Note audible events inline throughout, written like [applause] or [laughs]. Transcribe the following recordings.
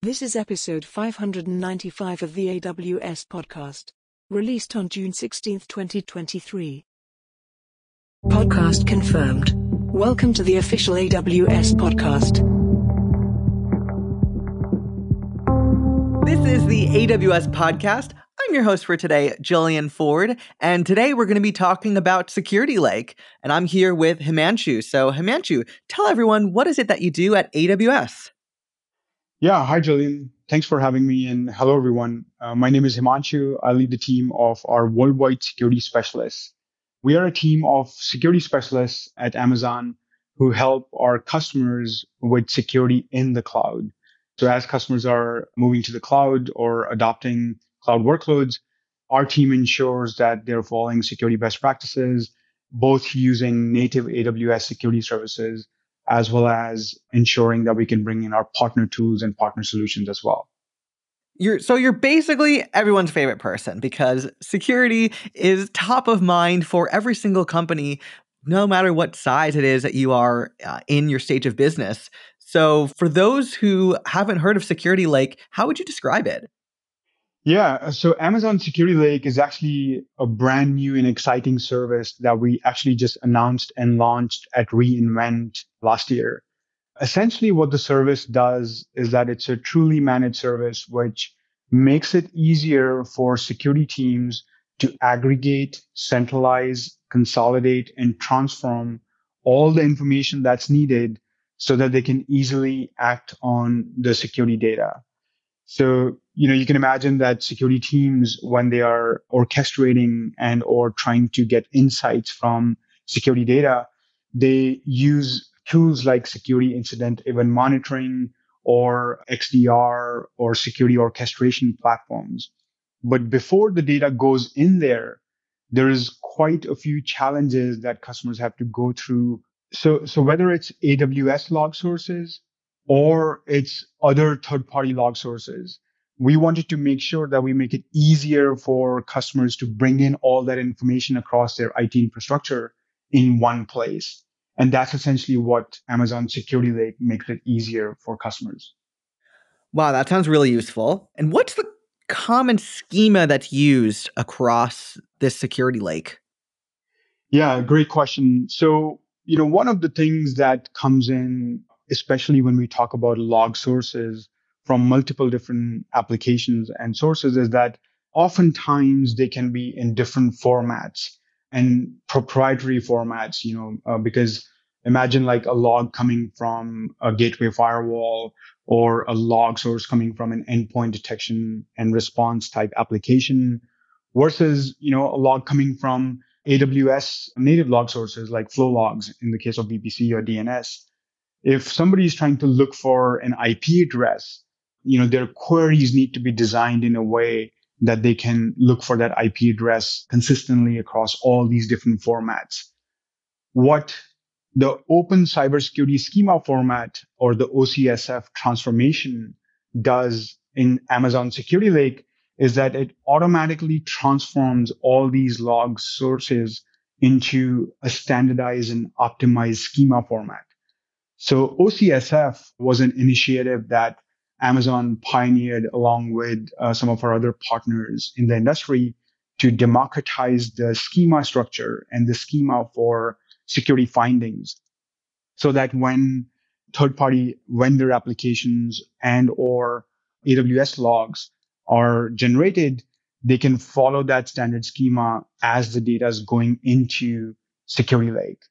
This is episode 595 of the AWS podcast, released on June 16, 2023. Podcast confirmed. Welcome to the official AWS podcast. This is the AWS podcast. I'm your host for today, Jillian Ford, and today we're going to be talking about Security Lake. And I'm here with Himanshu. So, Himanshu, tell everyone what is it that you do at AWS? Yeah, hi, Jillian. Thanks for having me. And hello, everyone. Uh, my name is Himanshu. I lead the team of our worldwide security specialists. We are a team of security specialists at Amazon who help our customers with security in the cloud. So as customers are moving to the cloud or adopting cloud workloads, our team ensures that they're following security best practices, both using native AWS security services as well as ensuring that we can bring in our partner tools and partner solutions as well. You're so you're basically everyone's favorite person because security is top of mind for every single company no matter what size it is that you are uh, in your stage of business. So for those who haven't heard of Security Lake, how would you describe it? Yeah, uh, so Amazon Security Lake is actually a brand new and exciting service that we actually just announced and launched at reInvent last year. Essentially, what the service does is that it's a truly managed service which makes it easier for security teams to aggregate, centralize, consolidate, and transform all the information that's needed so that they can easily act on the security data. So, you know, you can imagine that security teams, when they are orchestrating and or trying to get insights from security data, they use tools like security incident event monitoring or XDR or security orchestration platforms. But before the data goes in there, there is quite a few challenges that customers have to go through. So, so whether it's AWS log sources or it's other third party log sources. We wanted to make sure that we make it easier for customers to bring in all that information across their IT infrastructure in one place. And that's essentially what Amazon Security Lake makes it easier for customers. Wow, that sounds really useful. And what's the common schema that's used across this security lake? Yeah, great question. So, you know, one of the things that comes in especially when we talk about log sources from multiple different applications and sources, is that oftentimes they can be in different formats and proprietary formats, you know, uh, because imagine like a log coming from a gateway firewall or a log source coming from an endpoint detection and response type application versus, you know, a log coming from AWS native log sources like flow logs in the case of VPC or DNS if somebody is trying to look for an IP address, you know, their queries need to be designed in a way that they can look for that IP address consistently across all these different formats. What the open cybersecurity schema format or the OCSF transformation does in Amazon Security Lake is that it automatically transforms all these log sources into a standardized and optimized schema format. So OCSF was an initiative that Amazon pioneered along with uh, some of our other partners in the industry to democratize the schema structure and the schema for security findings so that when third party vendor applications and or AWS logs are generated, they can follow that standard schema as the data is going into Security Lake.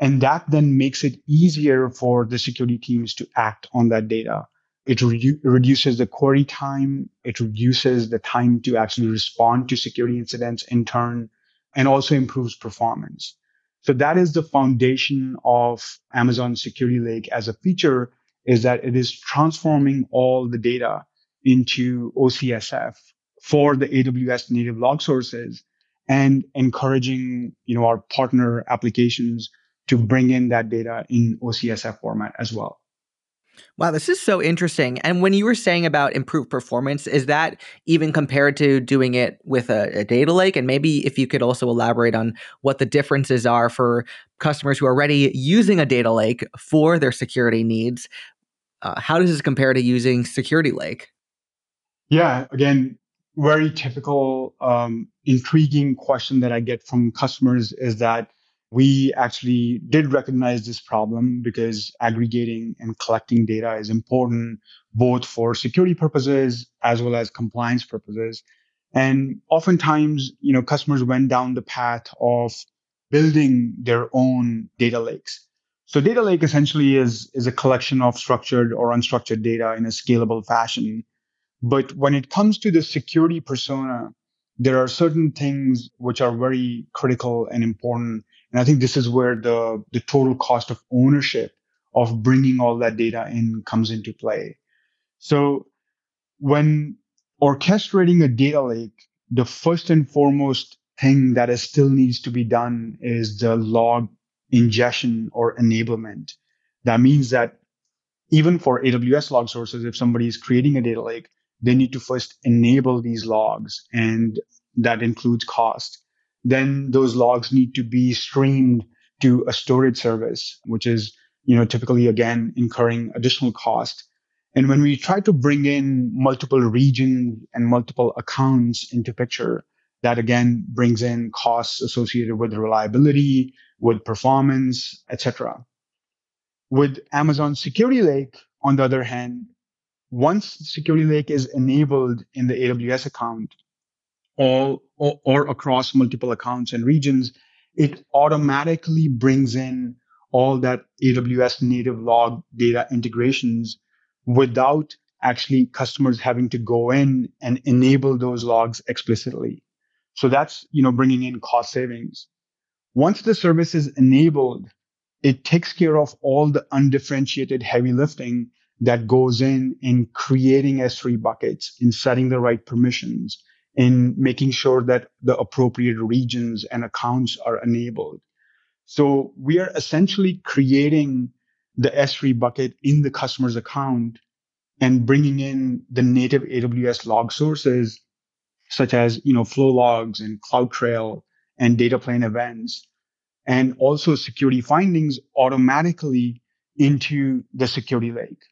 And that then makes it easier for the security teams to act on that data. It redu- reduces the query time. It reduces the time to actually respond to security incidents in turn and also improves performance. So that is the foundation of Amazon Security Lake as a feature is that it is transforming all the data into OCSF for the AWS native log sources and encouraging, you know, our partner applications to bring in that data in OCSF format as well. Wow, this is so interesting. And when you were saying about improved performance, is that even compared to doing it with a, a, data lake? And maybe if you could also elaborate on what the differences are for customers who are already using a data lake for their security needs. Uh, how does this compare to using Security Lake? Yeah, again, very typical, um, intriguing question that I get from customers is that we actually did recognize this problem because aggregating and collecting data is important both for security purposes as well as compliance purposes. And oftentimes, you know, customers went down the path of building their own data lakes. So data lake essentially is, is a collection of structured or unstructured data in a scalable fashion. But when it comes to the security persona, there are certain things which are very critical and important. And I think this is where the, the total cost of ownership of bringing all that data in comes into play. So when orchestrating a data lake, the first and foremost thing that is still needs to be done is the log ingestion or enablement. That means that even for AWS log sources, if somebody is creating a data lake, they need to first enable these logs and that includes cost. Then those logs need to be streamed to a storage service, which is, you know, typically again incurring additional cost. And when we try to bring in multiple regions and multiple accounts into picture, that again brings in costs associated with reliability, with performance, etc. With Amazon Security Lake, on the other hand, once Security Lake is enabled in the AWS account, all or, or across multiple accounts and regions, it automatically brings in all that AWS native log data integrations without actually customers having to go in and enable those logs explicitly. So that's, you know, bringing in cost savings. Once the service is enabled, it takes care of all the undifferentiated heavy lifting that goes in in creating S3 buckets, in setting the right permissions, in making sure that the appropriate regions and accounts are enabled. So we are essentially creating the S3 bucket in the customer's account and bringing in the native AWS log sources, such as, you know, flow logs and CloudTrail and data plane events, and also security findings automatically into the security lake.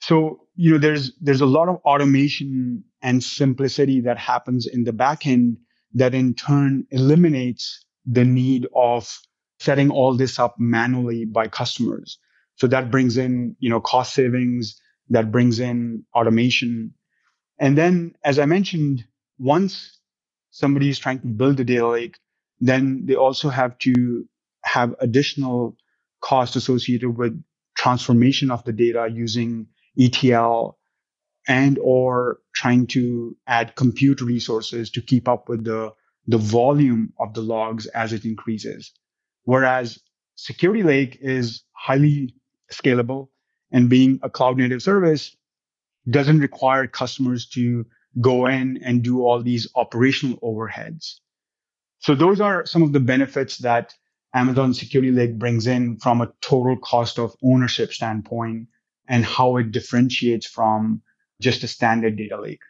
So, you know, there's, there's a lot of automation and simplicity that happens in the backend that in turn eliminates the need of setting all this up manually by customers. So that brings in, you know, cost savings, that brings in automation. And then, as I mentioned, once somebody is trying to build a data lake, then they also have to have additional costs associated with transformation of the data using ETL and or trying to add compute resources to keep up with the, the volume of the logs as it increases. Whereas Security Lake is highly scalable and being a cloud native service doesn't require customers to go in and do all these operational overheads. So those are some of the benefits that Amazon Security Lake brings in from a total cost of ownership standpoint and how it differentiates from just a standard data lake.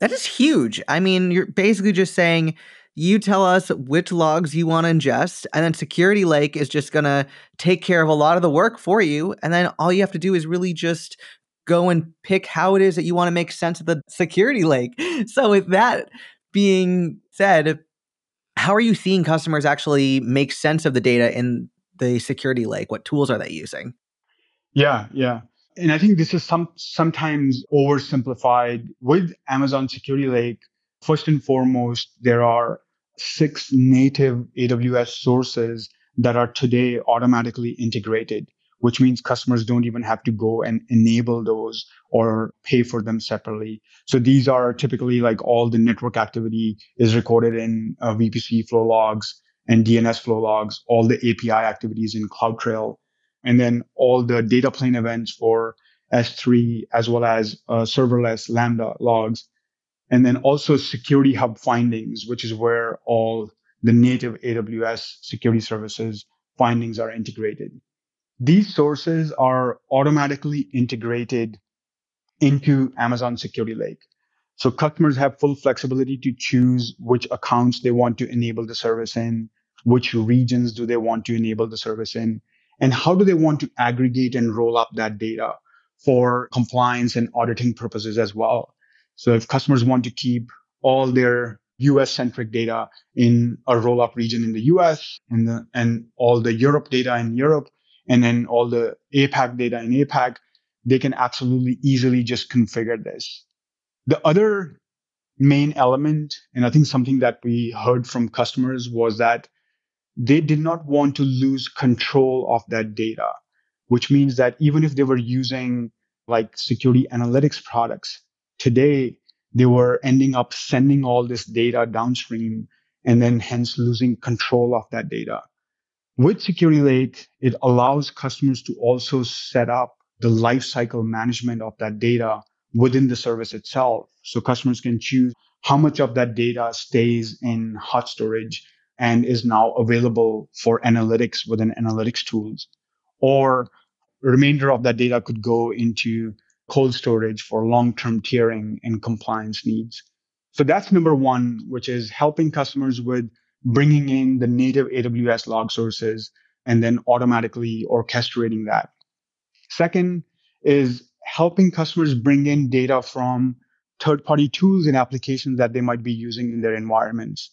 That is huge. I mean, you're basically just saying you tell us which logs you want to ingest, and then Security Lake is just going to take care of a lot of the work for you. And then all you have to do is really just go and pick how it is that you want to make sense of the Security Lake. [laughs] So, with that being said, how are you seeing customers actually make sense of the data in the Security Lake? What tools are they using? Yeah, yeah. And I think this is some sometimes oversimplified with Amazon Security Lake. First and foremost, there are six native AWS sources that are today automatically integrated, which means customers don't even have to go and enable those or pay for them separately. So these are typically like all the network activity is recorded in uh, VPC flow logs and DNS flow logs, all the API activities in CloudTrail, and then all the data plane events for S3 as well as uh, serverless Lambda logs and then also security hub findings, which is where all the native AWS security services findings are integrated. These sources are automatically integrated into Amazon Security Lake. So customers have full flexibility to choose which accounts they want to enable the service in, which regions do they want to enable the service in, and how do they want to aggregate and roll up that data for compliance and auditing purposes as well. So if customers want to keep all their US centric data in a roll up region in the US and, the, and all the Europe data in Europe, and then all the APAC data in APAC, they can absolutely easily just configure this. The other main element, and I think something that we heard from customers was that they did not want to lose control of that data, which means that even if they were using like security analytics products, today they were ending up sending all this data downstream and then hence losing control of that data. With Security Lake, it allows customers to also set up the lifecycle management of that data within the service itself. So customers can choose how much of that data stays in hot storage and is now available for analytics within analytics tools. Or remainder of that data could go into cold storage for long-term tiering and compliance needs. So that's number one, which is helping customers with bringing in the native AWS log sources and then automatically orchestrating that. Second is helping customers bring in data from third party tools and applications that they might be using in their environments.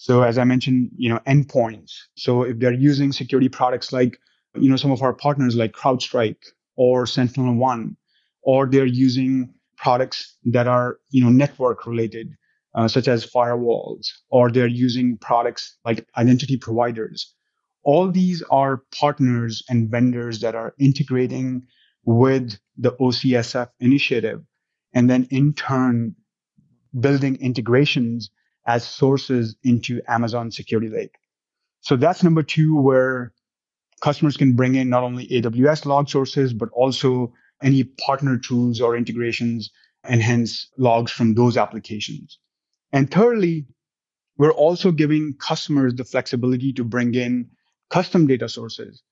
So as I mentioned, you know, endpoints. So if they're using security products like, you know, some of our partners like CrowdStrike or Sentinel One, or they're using products that are, you know, network related, uh, such as firewalls, or they're using products like identity providers. All these are partners and vendors that are integrating with the OCSF initiative, and then in turn, building integrations as sources into Amazon Security Lake. So that's number two, where customers can bring in not only AWS log sources, but also any partner tools or integrations and hence logs from those applications. And thirdly, we're also giving customers the flexibility to bring in custom data sources.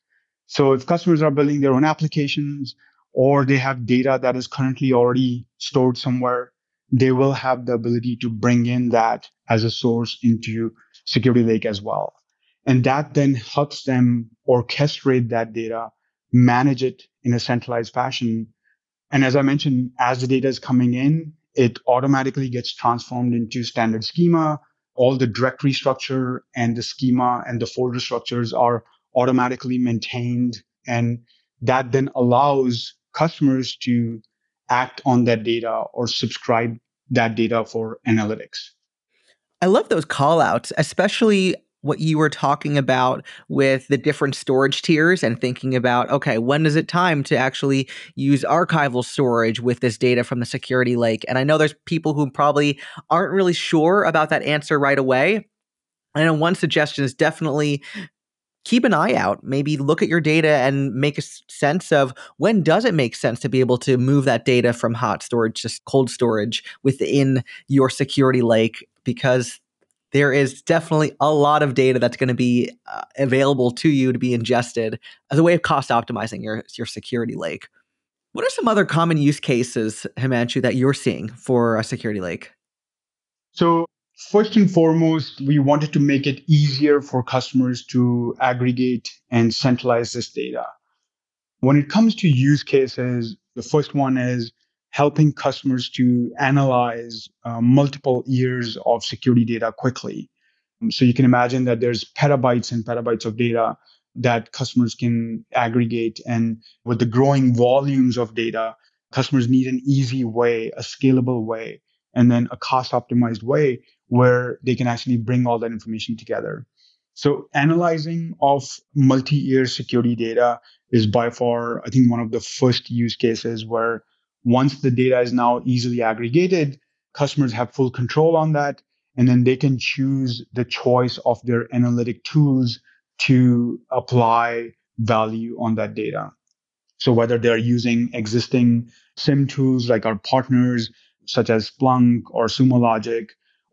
So if customers are building their own applications or they have data that is currently already stored somewhere, they will have the ability to bring in that as a source into Security Lake as well. And that then helps them orchestrate that data, manage it in a centralized fashion. And as I mentioned, as the data is coming in, it automatically gets transformed into standard schema. All the directory structure and the schema and the folder structures are automatically maintained. And that then allows customers to act on that data or subscribe that data for analytics. I love those call outs, especially what you were talking about with the different storage tiers and thinking about okay when is it time to actually use archival storage with this data from the security lake and i know there's people who probably aren't really sure about that answer right away i know one suggestion is definitely keep an eye out. Maybe look at your data and make a sense of when does it make sense to be able to move that data from hot storage to cold storage within your security lake because there is definitely a lot of data that's going to be uh, available to you to be ingested as a way of cost optimizing your your security lake. What are some other common use cases, Himanshu, that you're seeing for a security lake? So First and foremost, we wanted to make it easier for customers to aggregate and centralize this data. When it comes to use cases, the first one is helping customers to analyze uh, multiple years of security data quickly. So you can imagine that there's petabytes and petabytes of data that customers can aggregate. And with the growing volumes of data, customers need an easy way, a scalable way, and then a cost optimized way where they can actually bring all that information together. So analyzing of multi-year security data is by far, I think, one of the first use cases where once the data is now easily aggregated, customers have full control on that. And then they can choose the choice of their analytic tools to apply value on that data. So whether they're using existing SIEM tools like our partners, such as Splunk or Sumo Logic,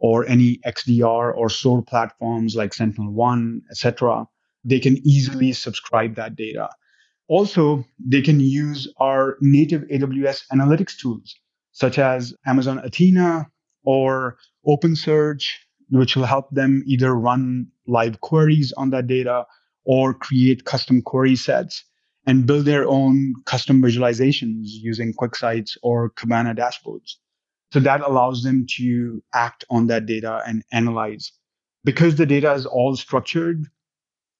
or any XDR or SOAR platforms like Sentinel One, etc., they can easily subscribe that data. Also, they can use our native AWS analytics tools, such as Amazon Athena or OpenSearch, which will help them either run live queries on that data or create custom query sets. and build their own custom visualizations using QuickSights or Kibana dashboards. So that allows them to act on that data and analyze. Because the data is all structured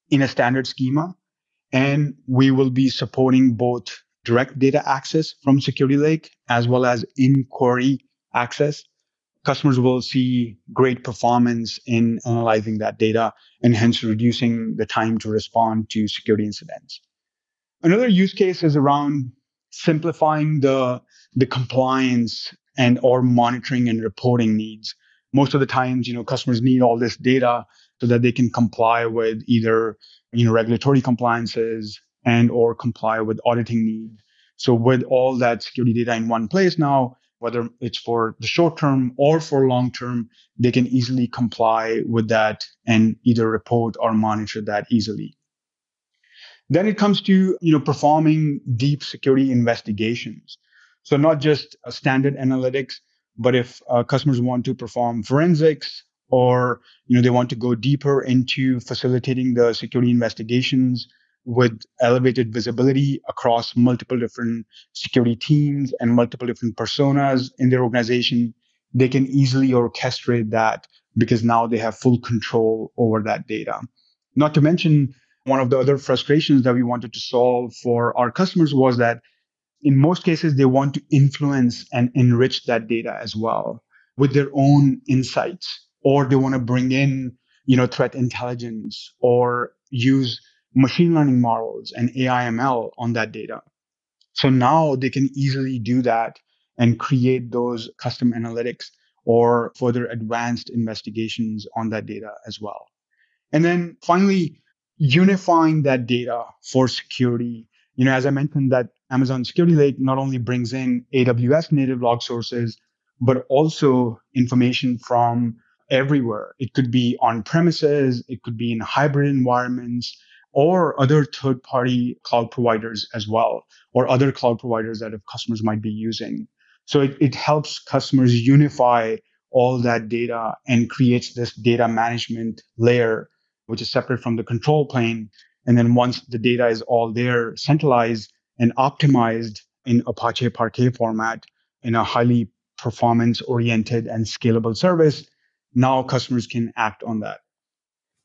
in a standard schema, and we will be supporting both direct data access from Security Lake as well as in-query access. Customers will see great performance in analyzing that data and hence reducing the time to respond to security incidents. Another use case is around simplifying the, the compliance and or monitoring and reporting needs. Most of the times, you know, customers need all this data so that they can comply with either, you know, regulatory compliances and or comply with auditing needs. So with all that security data in one place now, whether it's for the short term or for long term, they can easily comply with that and either report or monitor that easily. Then it comes to you know performing deep security investigations. So not just standard analytics, but if uh, customers want to perform forensics or you know they want to go deeper into facilitating the security investigations with elevated visibility across multiple different security teams and multiple different personas in their organization, they can easily orchestrate that because now they have full control over that data. Not to mention, one of the other frustrations that we wanted to solve for our customers was that in most cases, they want to influence and enrich that data as well with their own insights, or they want to bring in, you know, threat intelligence or use machine learning models and AIML on that data. So now they can easily do that and create those custom analytics or further advanced investigations on that data as well. And then finally, unifying that data for security. You know, as I mentioned, that Amazon Security Lake not only brings in AWS native log sources, but also information from everywhere. It could be on premises, it could be in hybrid environments, or other third party cloud providers as well, or other cloud providers that customers might be using. So it, it helps customers unify all that data and creates this data management layer, which is separate from the control plane. And then once the data is all there, centralized and optimized in Apache Parquet format in a highly performance oriented and scalable service, now customers can act on that.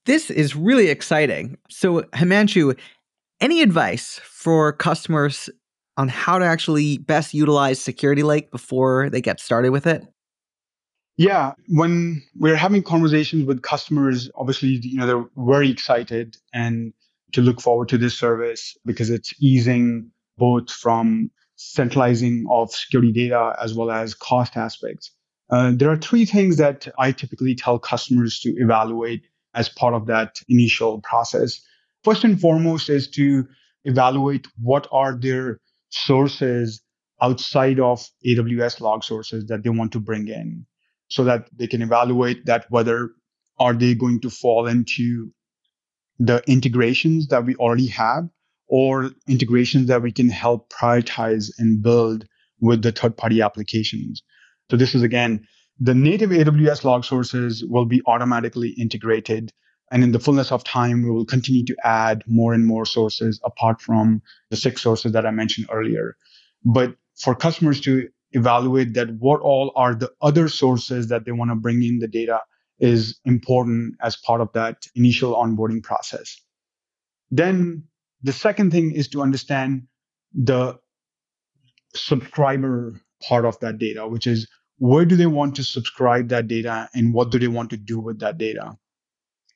This is really exciting. So, Himanshu, any advice for customers on how to actually best utilize Security Lake before they get started with it? Yeah, when we're having conversations with customers, obviously, you know, they're very excited and to look forward to this service because it's easing both from centralizing of security data as well as cost aspects. Uh, there are three things that I typically tell customers to evaluate as part of that initial process. First and foremost is to evaluate what are their sources outside of AWS log sources that they want to bring in so that they can evaluate that whether are they going to fall into the integrations that we already have or integrations that we can help prioritize and build with the third party applications. So this is again the native AWS log sources will be automatically integrated. And in the fullness of time, we will continue to add more and more sources apart from the six sources that I mentioned earlier. But for customers to evaluate that what all are the other sources that they want to bring in the data is important as part of that initial onboarding process. Then the second thing is to understand the subscriber part of that data, which is where do they want to subscribe that data and what do they want to do with that data?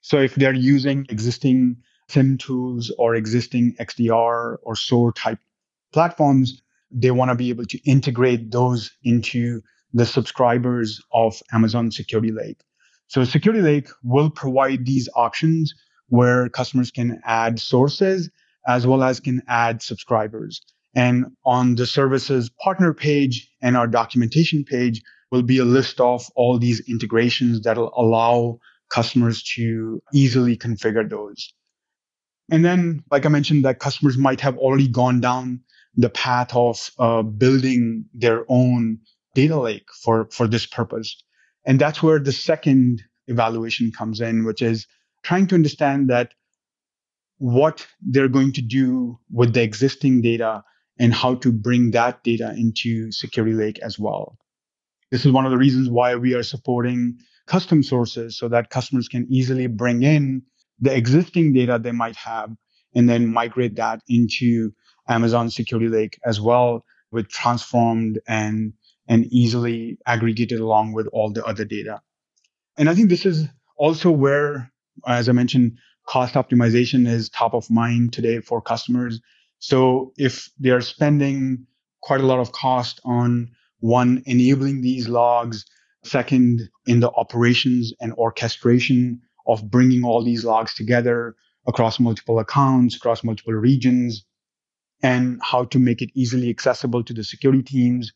So if they're using existing SIEM tools or existing XDR or SOAR type platforms, they want to be able to integrate those into the subscribers of Amazon Security Lake. So Security Lake will provide these options where customers can add sources as well as can add subscribers. And on the services partner page and our documentation page, will be a list of all these integrations that'll allow customers to easily configure those. And then, like I mentioned, that customers might have already gone down the path of uh, building their own data lake for, for this purpose. And that's where the second evaluation comes in, which is trying to understand that what they're going to do with the existing data and how to bring that data into Security Lake as well. This is one of the reasons why we are supporting custom sources so that customers can easily bring in the existing data they might have and then migrate that into Amazon Security Lake as well with transformed and and easily aggregated along with all the other data. And I think this is also where, as I mentioned, cost optimization is top of mind today for customers. So if they are spending quite a lot of cost on one, enabling these logs, second, in the operations and orchestration of bringing all these logs together across multiple accounts, across multiple regions, and how to make it easily accessible to the security teams.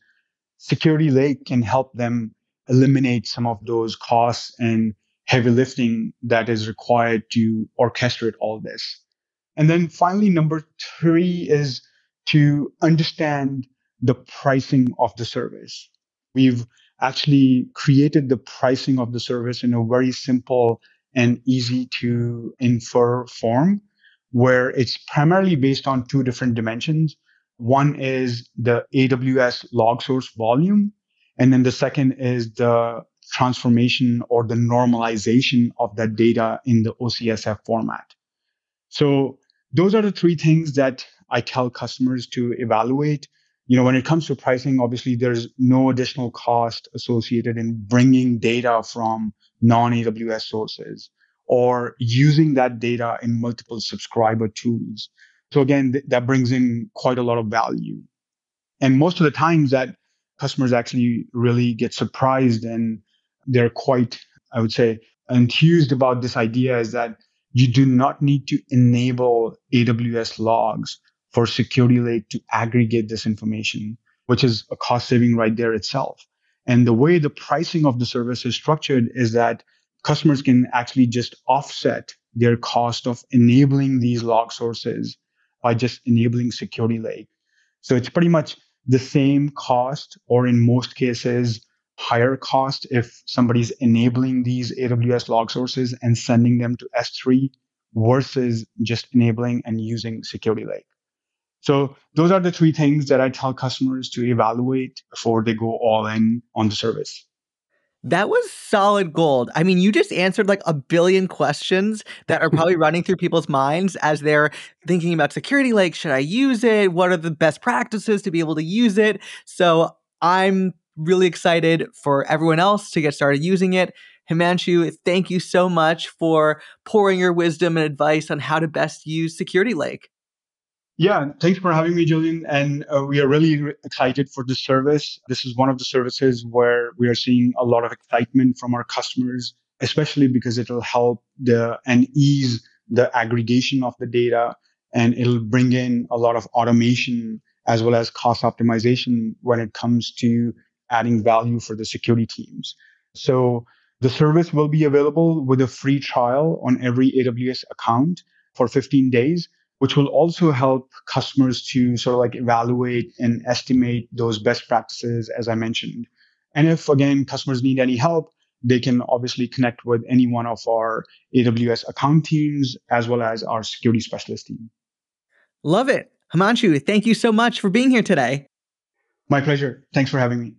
Security Lake can help them eliminate some of those costs and heavy lifting that is required to orchestrate all this. And then finally, number three is to understand the pricing of the service. We've actually created the pricing of the service in a very simple and easy to infer form where it's primarily based on two different dimensions. One is the AWS log source volume. And then the second is the transformation or the normalization of that data in the OCSF format. So those are the three things that I tell customers to evaluate. You know, when it comes to pricing, obviously there's no additional cost associated in bringing data from non-AWS sources or using that data in multiple subscriber tools. So again, th- that brings in quite a lot of value. And most of the times that customers actually really get surprised and they're quite, I would say, enthused about this idea is that you do not need to enable AWS logs for Security Lake to aggregate this information, which is a cost saving right there itself. And the way the pricing of the service is structured is that customers can actually just offset their cost of enabling these log sources by just enabling Security Lake. So it's pretty much the same cost, or in most cases, higher cost if somebody's enabling these AWS log sources and sending them to S3 versus just enabling and using Security Lake. So those are the three things that I tell customers to evaluate before they go all in on the service. That was solid gold. I mean, you just answered like a billion questions that are probably [laughs] running through people's minds as they're thinking about security. Like, should I use it? What are the best practices to be able to use it? So I'm really excited for everyone else to get started using it. Himanshu, thank you so much for pouring your wisdom and advice on how to best use Security Lake. Yeah, thanks for having me, Julian. And uh, we are really re- excited for this service. This is one of the services where we are seeing a lot of excitement from our customers, especially because it'll help the and ease the aggregation of the data and it'll bring in a lot of automation as well as cost optimization when it comes to adding value for the security teams. So the service will be available with a free trial on every AWS account for 15 days which will also help customers to sort of like evaluate and estimate those best practices, as I mentioned. And if again, customers need any help, they can obviously connect with any one of our AWS account teams as well as our security specialist team. Love it. Himanshu, thank you so much for being here today. My pleasure. Thanks for having me.